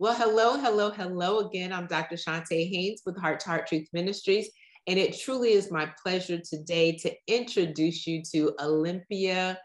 Well, hello, hello, hello again. I'm Dr. Chonta Haynes with Heart to Heart Truth Ministries. And it truly is my pleasure today to introduce you to Olympia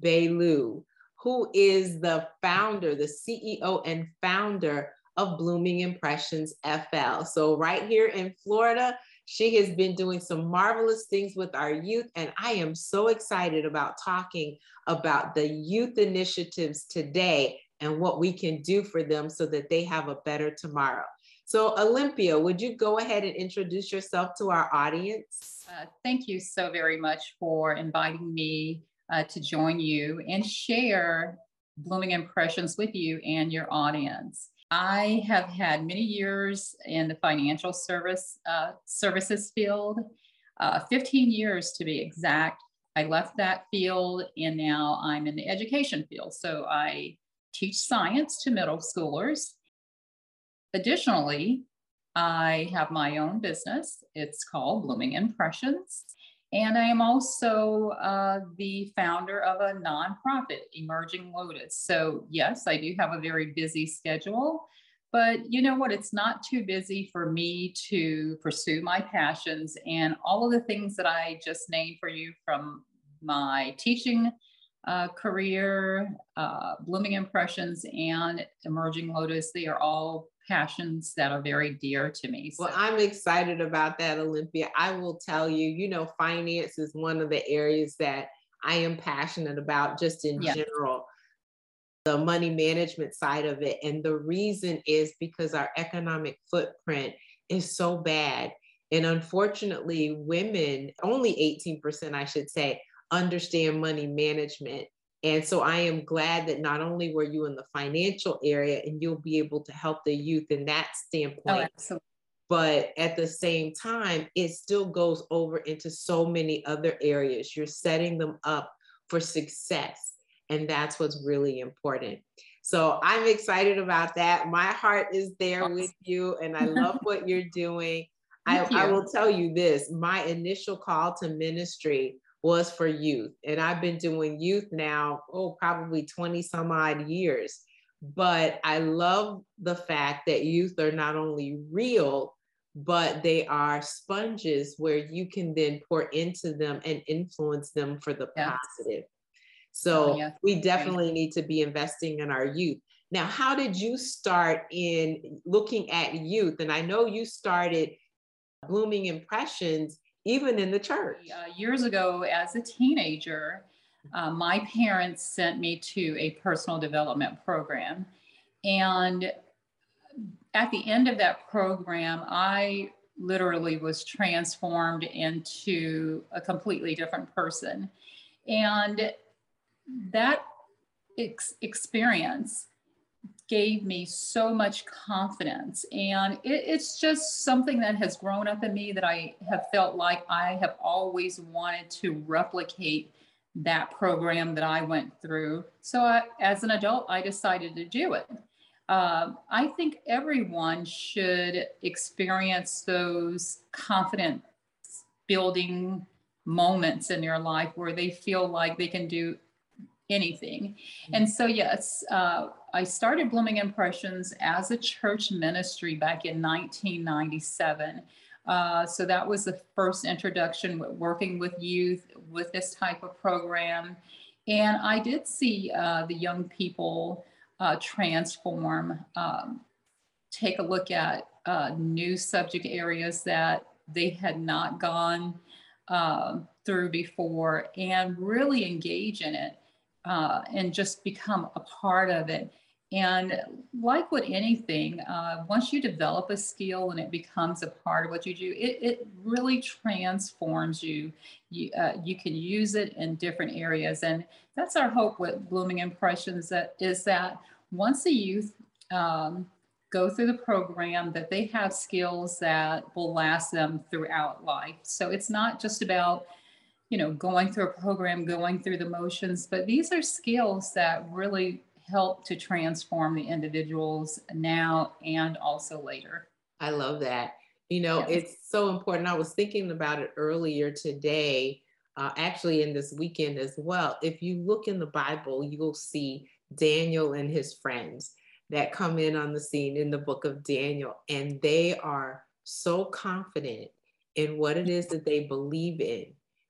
Baylou, who is the founder, the CEO and founder of Blooming Impressions FL. So, right here in Florida, she has been doing some marvelous things with our youth, and I am so excited about talking about the youth initiatives today and what we can do for them so that they have a better tomorrow. So, Olympia, would you go ahead and introduce yourself to our audience? Uh, thank you so very much for inviting me uh, to join you and share blooming impressions with you and your audience. I have had many years in the financial service uh, services field, uh, 15 years to be exact. I left that field and now I'm in the education field. So I teach science to middle schoolers. Additionally, I have my own business. It's called Blooming Impressions. And I am also uh, the founder of a nonprofit, Emerging Lotus. So, yes, I do have a very busy schedule, but you know what? It's not too busy for me to pursue my passions and all of the things that I just named for you from my teaching uh, career, uh, Blooming Impressions, and Emerging Lotus. They are all passions that are very dear to me. So. Well, I'm excited about that, Olympia. I will tell you, you know, finance is one of the areas that I am passionate about just in yeah. general. The money management side of it. And the reason is because our economic footprint is so bad. And unfortunately, women, only 18%, I should say, understand money management. And so I am glad that not only were you in the financial area and you'll be able to help the youth in that oh, standpoint, oh, but at the same time, it still goes over into so many other areas. You're setting them up for success. And that's what's really important. So I'm excited about that. My heart is there with you, and I love what you're doing. I, I, will tell you this my initial call to ministry was for youth. And I've been doing youth now, oh, probably 20 some odd years. But I love the fact that youth are not only real, but they are sponges where you can then pour into them and influence them for the yes. positive. So oh, yes. we definitely need to be investing in our youth. Now, how did you start in looking at youth? And I know you started Blooming Impressions even in the church. Uh, years ago, as a teenager, uh, my parents sent me to a personal development program. And at the end of that program, I literally was transformed into a completely different person. And that ex- experience gave me so much confidence. And it, it's just something that has grown up in me that I have felt like I have always wanted to replicate that program that I went through. So, I, as an adult, I decided to do it. Uh, I think everyone should experience those confidence building moments in their life where they feel like they can do anything. And so, yes, uh, I started Blooming Impressions as a church ministry back in 1997. Uh, so that was the first introduction working with youth with this type of program. And I did see uh, the young people uh, transform, um, take a look at uh, new subject areas that they had not gone um, through before and really engage in it uh, and just become a part of it. And like with anything, uh, once you develop a skill and it becomes a part of what you do, it, it really transforms you. You, uh, you can use it in different areas. And that's our hope with Blooming Impressions that is that once the youth um, go through the program, that they have skills that will last them throughout life. So it's not just about you know going through a program going through the motions but these are skills that really help to transform the individuals now and also later. I love that. You know yes. it's so important. I was thinking about it earlier today uh, actually in this weekend as well. If you look in the bible you'll see daniel and his friends that come in on the scene in the book of daniel and they are so confident in what it is that they believe in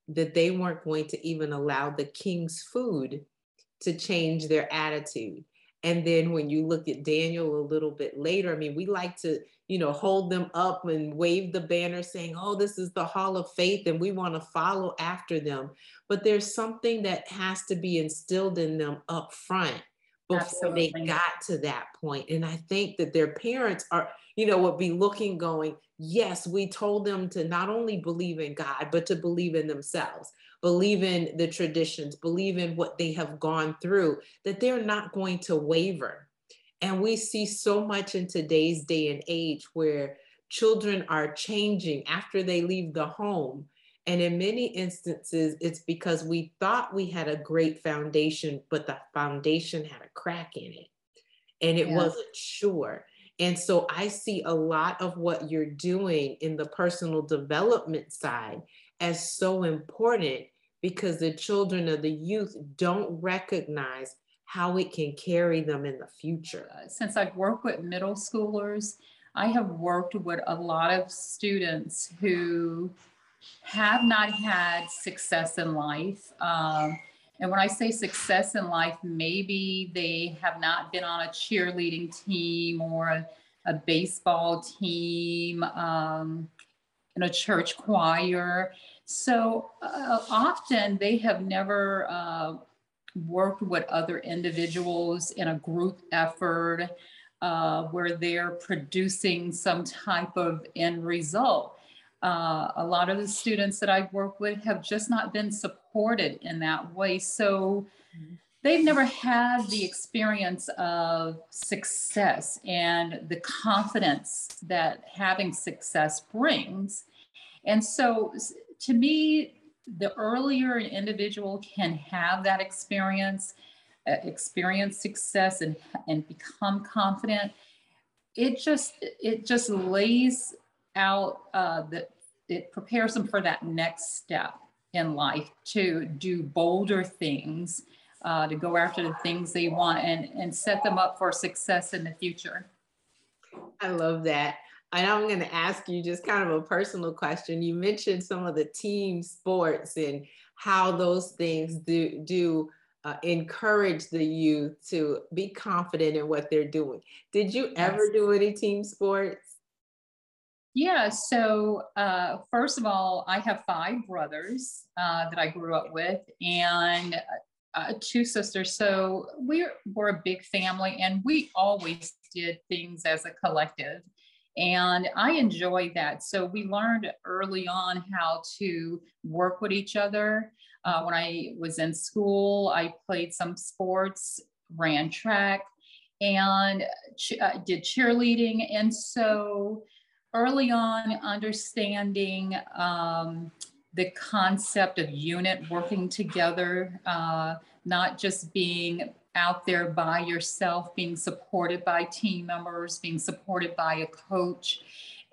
that they weren't going to even allow the king's food to change their attitude. And then when you look at Daniel a little bit later, I mean, we like to, you know, hold them up and wave the banner saying, oh, this is the hall of faith and we want to follow after them. But there's something that has to be instilled in them up front before Absolutely. they got to that point. And I think that their parents are, you know, would be looking, going, yes, we told them to not only believe in God, but to believe in themselves, believe in the traditions, believe in what they have gone through, that they're not going to waver. And we see so much in today's day and age where children are changing after they leave the home. And in many instances, it's because we thought we had a great foundation, but the foundation had a crack in it and it yeah. wasn't sure. And so I see a lot of what you're doing in the personal development side as so important because the children of the youth don't recognize how it can carry them in the future. Uh, since I've worked with middle schoolers, I have worked with a lot of students who have not had success in life. Um, and when I say success in life, maybe they have not been on a cheerleading team or a, a baseball team, um, in a church choir. So uh, often they have never uh, worked with other individuals in a group effort uh, where they're producing some type of end result. Uh, a lot of the students that I've worked with have just not been supported in that way. So they've never had the experience of success and the confidence that having success brings. And so to me, the earlier an individual can have that experience, uh, experience success and, and become confident, it just it just lays out uh, that it prepares them for that next step in life to do bolder things, uh, to go after the things they want and, and set them up for success in the future. I love that. And I'm going to ask you just kind of a personal question. You mentioned some of the team sports and how those things do, do uh, encourage the youth to be confident in what they're doing. Did you ever do any team sports? Yeah, so uh, first of all, I have five brothers uh, that I grew up with and uh, two sisters. So we were a big family and we always did things as a collective. And I enjoyed that. So we learned early on how to work with each other. Uh, when I was in school, I played some sports, ran track, and ch- uh, did cheerleading. And so early on understanding um, the concept of unit working together, uh, not just being out there by yourself, being supported by team members, being supported by a coach.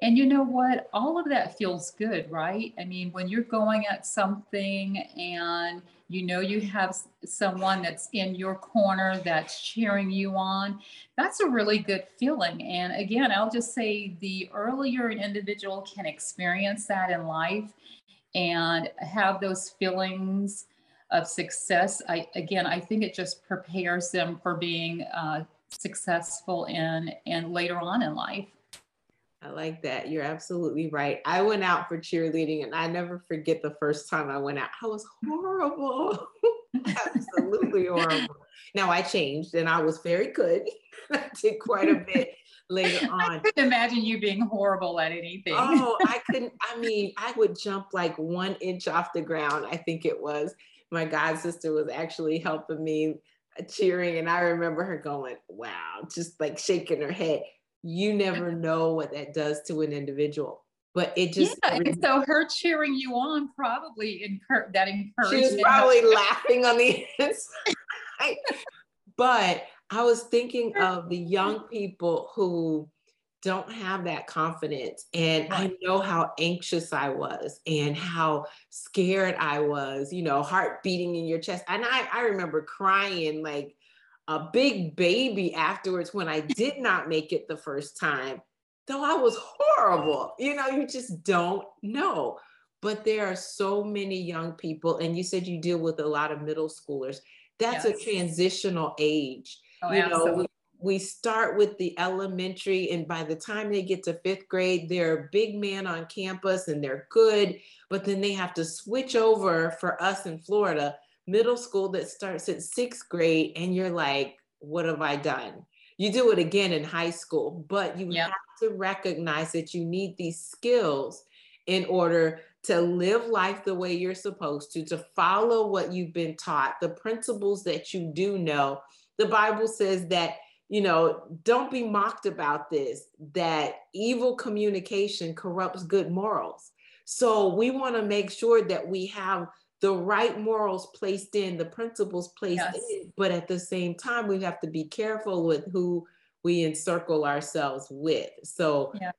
And you know what? All of that feels good, right? I mean, when you're going at something and you know you have someone that's in your corner that's cheering you on, that's a really good feeling. And again, I'll just say the earlier an individual can experience that in life and have those feelings of success, I again, I think it just prepares them for being uh, successful in and later on in life. I like that. You're absolutely right. I went out for cheerleading and I never forget the first time I went out. I was horrible. absolutely horrible. Now I changed and I was very good. I did quite a bit later on. I couldn't imagine you being horrible at anything. oh, I couldn't. I mean, I would jump like one inch off the ground, I think it was. My god sister was actually helping me uh, cheering. And I remember her going, wow, just like shaking her head. You never know what that does to an individual. But it just yeah, and so her cheering you on probably incur that encouraged. She was probably laughing on the inside. but I was thinking of the young people who don't have that confidence. And I know how anxious I was and how scared I was, you know, heart beating in your chest. And I, I remember crying like a big baby afterwards when I did not make it the first time, though I was horrible. You know, you just don't know. But there are so many young people, and you said you deal with a lot of middle schoolers. That's yes. a transitional age. Oh, you know, we, we start with the elementary and by the time they get to fifth grade they're a big man on campus and they're good but then they have to switch over for us in florida middle school that starts at sixth grade and you're like what have i done you do it again in high school but you yep. have to recognize that you need these skills in order to live life the way you're supposed to to follow what you've been taught the principles that you do know the bible says that you know, don't be mocked about this, that evil communication corrupts good morals. So we want to make sure that we have the right morals placed in, the principles placed yes. in, but at the same time, we have to be careful with who we encircle ourselves with. So yeah.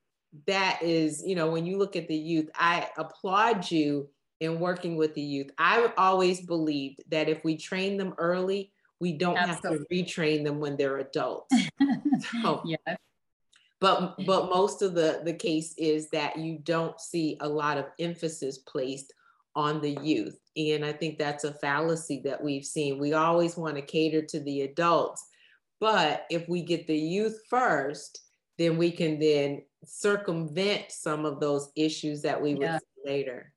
that is, you know, when you look at the youth, I applaud you in working with the youth. I always believed that if we train them early, we don't Absolutely. have to retrain them when they're adults. so, yeah. But but most of the the case is that you don't see a lot of emphasis placed on the youth. And I think that's a fallacy that we've seen. We always want to cater to the adults, but if we get the youth first, then we can then circumvent some of those issues that we yeah. would see later.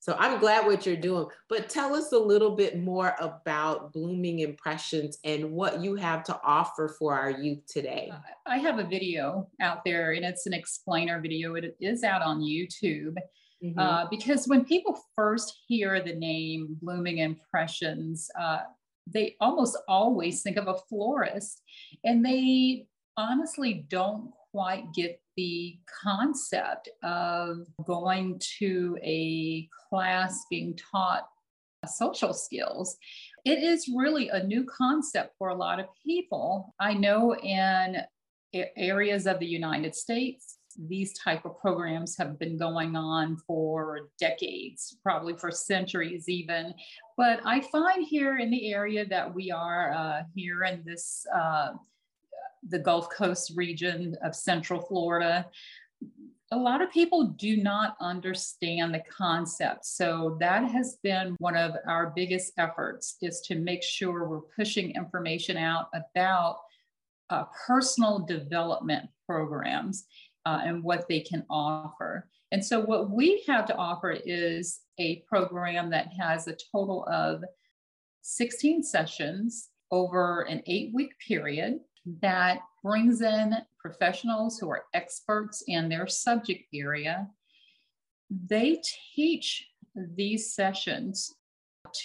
So I'm glad what you're doing, but tell us a little bit more about Blooming Impressions and what you have to offer for our youth today. Uh, I have a video out there and it's an explainer video. It is out on YouTube. Mm-hmm. Uh, because when people first hear the name Blooming Impressions, uh, they almost always think of a florist and they honestly don't quite get the concept of going to a class being taught social skills. It is really a new concept for a lot of people. I know in areas of the United States, these type of programs have been going on for decades, probably for centuries even. But I find here in the area that we are uh, here in this uh, the Gulf Coast region of Central Florida, a lot of people do not understand the concept. So that has been one of our biggest efforts is to make sure we're pushing information out about uh, personal development programs uh, and what they can offer. And so what we have to offer is a program that has a total of 16 sessions over an eight week period that brings in professionals who are experts in their subject area. They teach these sessions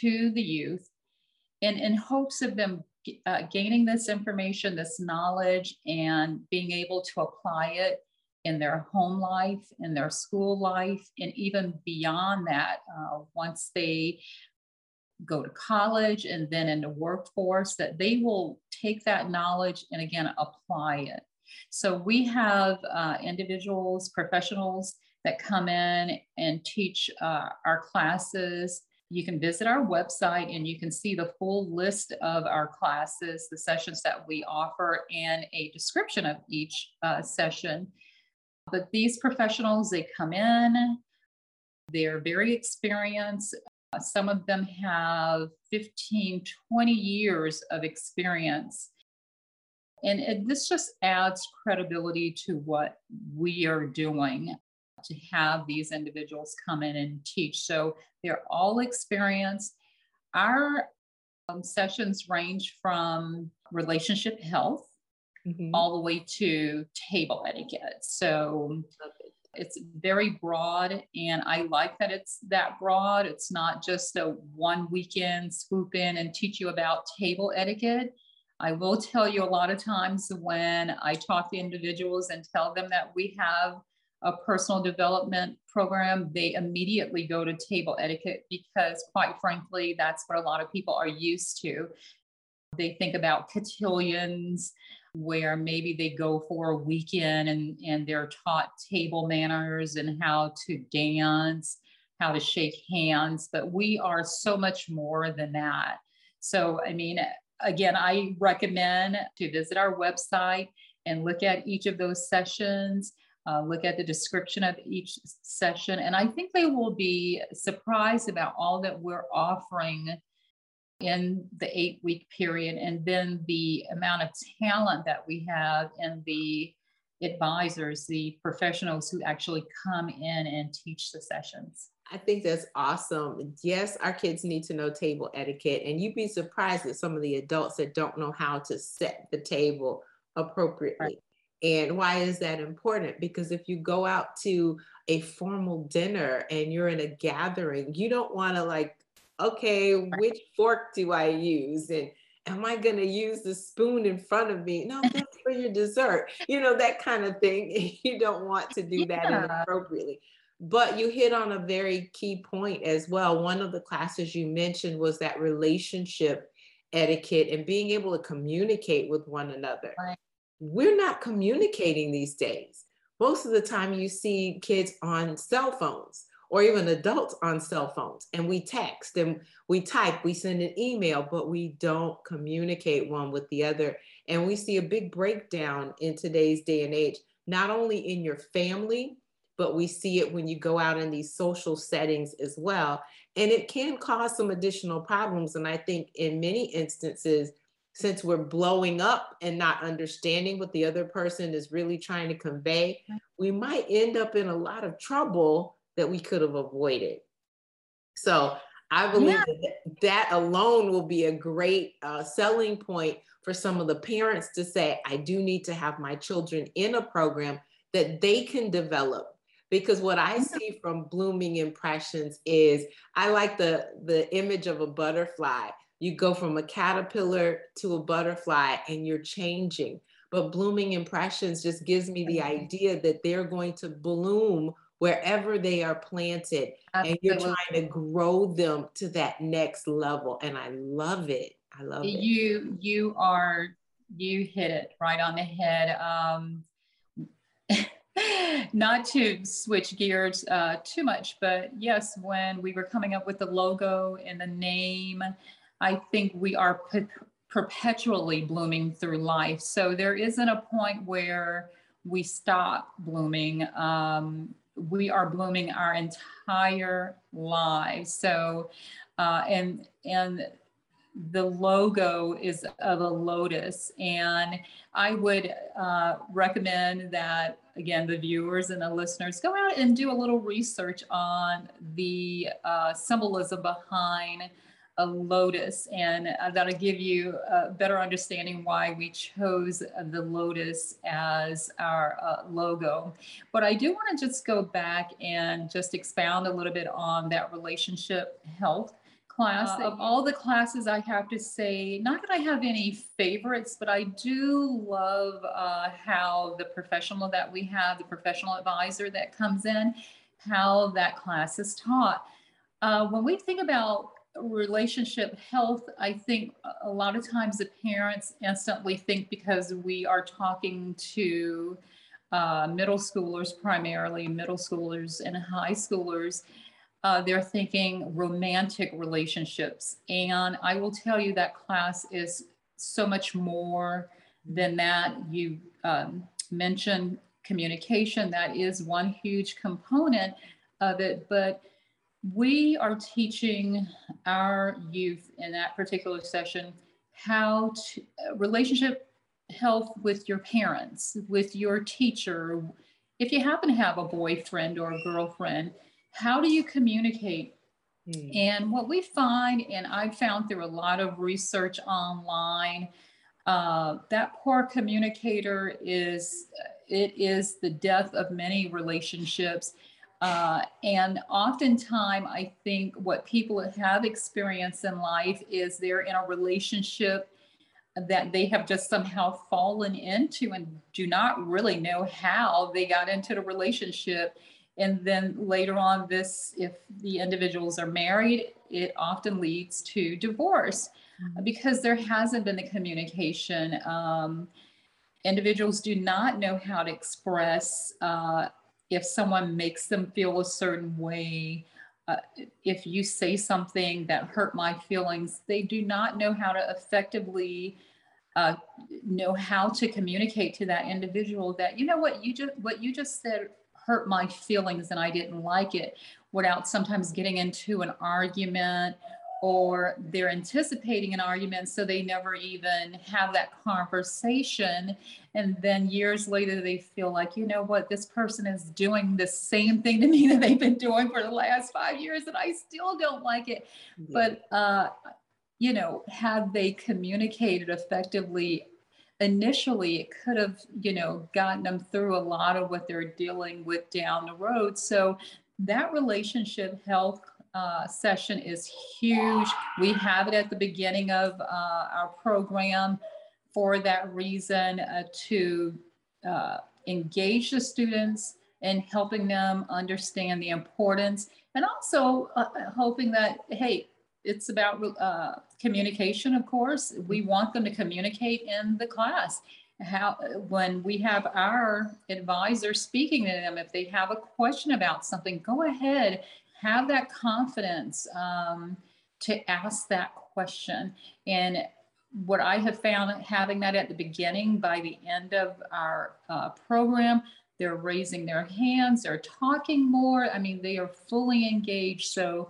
to the youth and in hopes of them uh, gaining this information, this knowledge, and being able to apply it in their home life, in their school life, and even beyond that, uh, once they go to college and then in the workforce, that they will take that knowledge and again apply it. So we have uh, individuals, professionals that come in and teach uh, our classes. You can visit our website and you can see the full list of our classes, the sessions that we offer, and a description of each uh, session. But these professionals, they come in, they're very experienced. Some of them have 15, 20 years of experience. And it, this just adds credibility to what we are doing to have these individuals come in and teach. So they're all experienced. Our um, sessions range from relationship health mm-hmm. all the way to table etiquette. So It's very broad, and I like that it's that broad. It's not just a one weekend swoop in and teach you about table etiquette. I will tell you a lot of times when I talk to individuals and tell them that we have a personal development program, they immediately go to table etiquette because, quite frankly, that's what a lot of people are used to. They think about cotillions, where maybe they go for a weekend and, and they're taught table manners and how to dance, how to shake hands. But we are so much more than that. So, I mean, again, I recommend to visit our website and look at each of those sessions. Uh, look at the description of each session. And I think they will be surprised about all that we're offering in the eight week period, and then the amount of talent that we have in the advisors, the professionals who actually come in and teach the sessions. I think that's awesome. Yes, our kids need to know table etiquette, and you'd be surprised at some of the adults that don't know how to set the table appropriately. Right. And why is that important? Because if you go out to a formal dinner and you're in a gathering, you don't want to like okay, which fork do I use? And am I going to use the spoon in front of me? No, that's for your dessert. You know, that kind of thing. You don't want to do that yeah. inappropriately. But you hit on a very key point as well. One of the classes you mentioned was that relationship etiquette and being able to communicate with one another. Right. We're not communicating these days. Most of the time, you see kids on cell phones or even adults on cell phones and we text and we type, we send an email, but we don't communicate one with the other. And we see a big breakdown in today's day and age, not only in your family, but we see it when you go out in these social settings as well. And it can cause some additional problems. And I think in many instances, since we're blowing up and not understanding what the other person is really trying to convey, we might end up in a lot of trouble that we could have avoided. So I believe yeah. that, that alone will be a great uh, selling point for some of the parents to say, I do need to have my children in a program that they can develop. Because what I see from blooming impressions is I like the, the image of a butterfly. You go from a caterpillar to a butterfly and you're changing. But blooming impressions just gives me the idea that they're going to bloom wherever they are planted Absolutely. and you're trying to grow them to that next level and i love it. I love it. You you are you hit it right on the head. Um not to switch gears uh, too much but yes when we were coming up with the logo and the name i think we are pe- perpetually blooming through life. So there isn't a point where we stop blooming. Um, we are blooming our entire lives. So, uh, and and the logo is of a lotus, and I would uh, recommend that again the viewers and the listeners go out and do a little research on the uh, symbolism behind a lotus and uh, that'll give you a better understanding why we chose the lotus as our uh, logo. But I do want to just go back and just expound a little bit on that relationship health class. Uh, of all the classes, I have to say, not that I have any favorites, but I do love uh, how the professional that we have, the professional advisor that comes in, how that class is taught. Uh, when we think about relationship health, I think a lot of times the parents instantly think because we are talking to uh, middle schoolers, primarily middle schoolers and high schoolers, uh, they're thinking romantic relationships. And I will tell you that class is so much more than that. You um, mentioned communication, that is one huge component of it. But we are teaching our youth in that particular session how to uh, relationship health with your parents, with your teacher. If you happen to have a boyfriend or a girlfriend, how do you communicate? Mm. And what we find, and I've found through a lot of research online, uh, that poor communicator is it is the death of many relationships uh, and oftentimes i think what people have experienced in life is they're in a relationship that they have just somehow fallen into and do not really know how they got into the relationship and then later on this if the individuals are married it often leads to divorce mm-hmm. because there hasn't been the communication um, individuals do not know how to express uh, if someone makes them feel a certain way uh, if you say something that hurt my feelings, they do not know how to effectively uh, know how to communicate to that individual that you know what you just what you just said hurt my feelings and I didn't like it without sometimes getting into an argument or they're anticipating an argument so they never even have that conversation. And then years later they feel like you know what? This person is doing the same thing to me that they've been doing for the last five years and i still don't like it. Yeah. but uh, you know had they communicated effectively initially it could have you know gotten them through a lot of what they're dealing with down the road. So that relationship health uh, session is huge. We have it at the beginning of uh, our program for that reason uh, to uh, engage the students and helping them understand the importance and also uh, hoping that, hey, it's about uh, communication, of course. We want them to communicate in the class. How when we have our advisor speaking to them, if they have a question about something, go ahead have that confidence um, to ask that question. And what I have found having that at the beginning, by the end of our uh, program, they're raising their hands, they're talking more. I mean, they are fully engaged. So,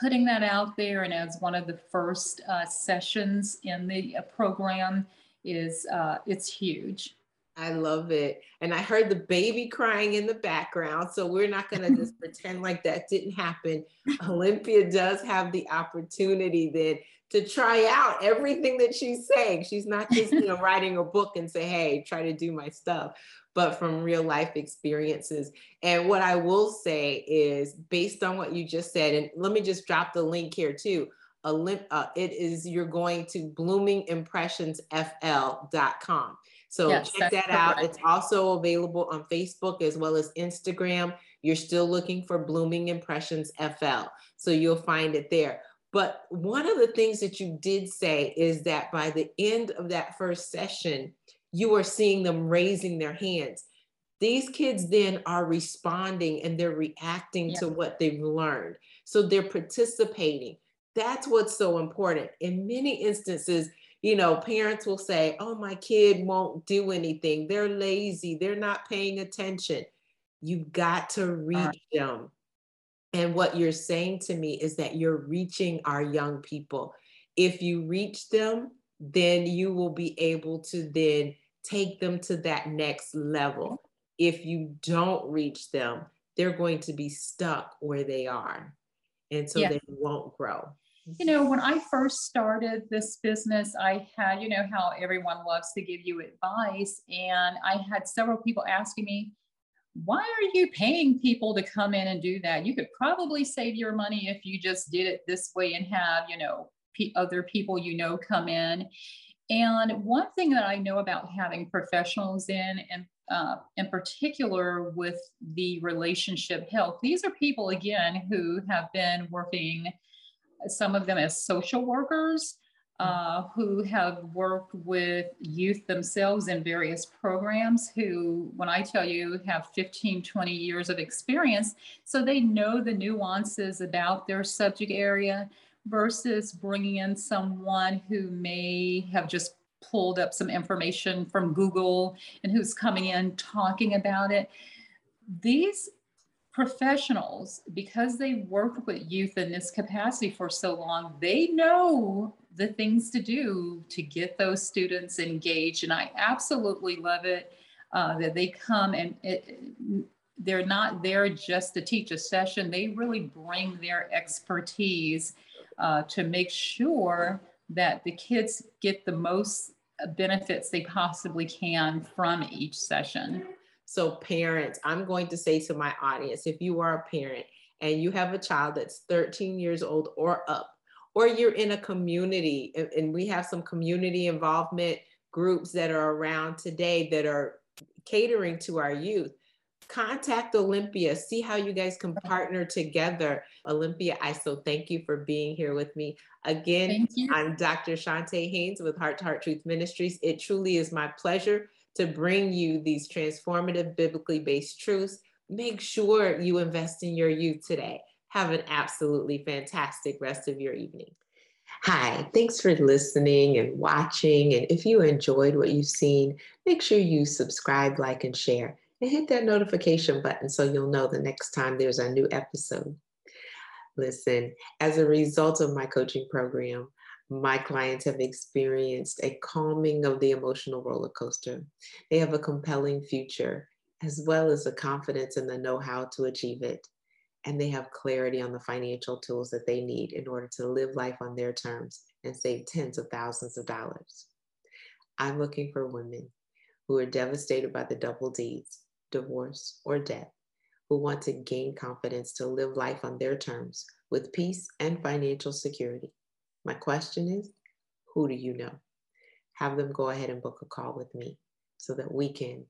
putting that out there and as one of the first uh, sessions in the uh, program is uh, it's huge. I love it. And I heard the baby crying in the background. So we're not going to just pretend like that didn't happen. Olympia does have the opportunity then to try out everything that she's saying. She's not just, you know, writing a book and say, hey, try to do my stuff, but from real life experiences. And what I will say is based on what you just said, and let me just drop the link here too. Olymp- uh, it is, you're going to bloomingimpressionsfl.com. So yes, check that out. It's also available on Facebook as well as Instagram. You're still looking for Blooming Impressions FL. So you'll find it there. But one of the things that you did say is that by the end of that first session, you are seeing them raising their hands. These kids then are responding and they're reacting to what they've learned. So they're participating. That's what's so important. In many instances, you know, parents will say, oh, my kid won't do anything. They're lazy. They're not paying attention. You've got to reach them. And what you're saying to me is that you're reaching our young people. If you reach them, then you will be able to then take them to that next level. If you don't reach them, they're going to be stuck where they are. And so yeah. they won't grow you know, when I first started this business, I had, you know, how everyone loves to give you advice. And I had several people asking me, why are you paying people to come in and do that? You could probably save your money if you just did it this way and have, you know, p- other people you know come in. And one thing that I know about having professionals in, and uh, in particular with the relationship health, these are people, again, who have been working some of them as social workers uh, who have worked with youth themselves in various programs who, when I tell you, have 15, 20 years of experience. So they know the nuances about their subject area versus bringing in someone who may have just pulled up some information from Google and who's coming in talking about it. These professionals, because they worked with youth in this capacity for so long, they know the things to do to get those students engaged. And I absolutely love it uh, that they come and it, they're not there just to teach a session, they really bring their expertise uh, to make sure that the kids get the most benefits they possibly can from each session. So, parents, I'm going to say to my audience if you are a parent and you have a child that's 13 years old or up, or you're in a community and we have some community involvement groups that are around today that are catering to our youth contact Olympia, see how you guys can partner together. Olympia, I so thank you for being here with me. Again, I'm Dr. Chonta Haynes with Heart to Heart Truth Ministries. It truly is my pleasure to bring you these transformative, biblically based truths. Make sure you invest in your youth today. Have an absolutely fantastic rest of your evening. Hi, thanks for listening and watching. And if you enjoyed what you've seen, make sure you subscribe, like, and share and hit that notification button so you'll know the next time there's a new episode. Listen, as a result of my coaching program, my clients have experienced a calming of the emotional roller coaster. They have a compelling future, as well as the confidence and the know how to achieve it. And they have clarity on the financial tools that they need in order to live life on their terms and save tens of thousands of dollars. I'm looking for women who are devastated by the double D's divorce, or death who want to gain confidence to live life on their terms with peace and financial security. My question is who do you know? Have them go ahead and book a call with me so that we can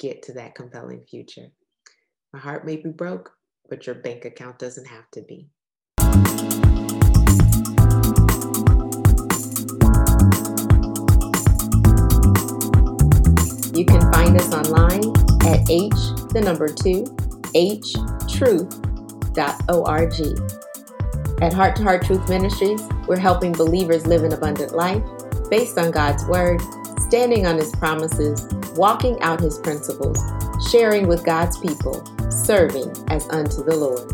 get to that compelling future. My heart may be broke, but your bank account doesn't have to be. You can find us online at h, the number two, htruth.org. At Heart to Heart Truth Ministries, we're helping believers live an abundant life based on God's Word, standing on His promises, walking out His principles, sharing with God's people, serving as unto the Lord.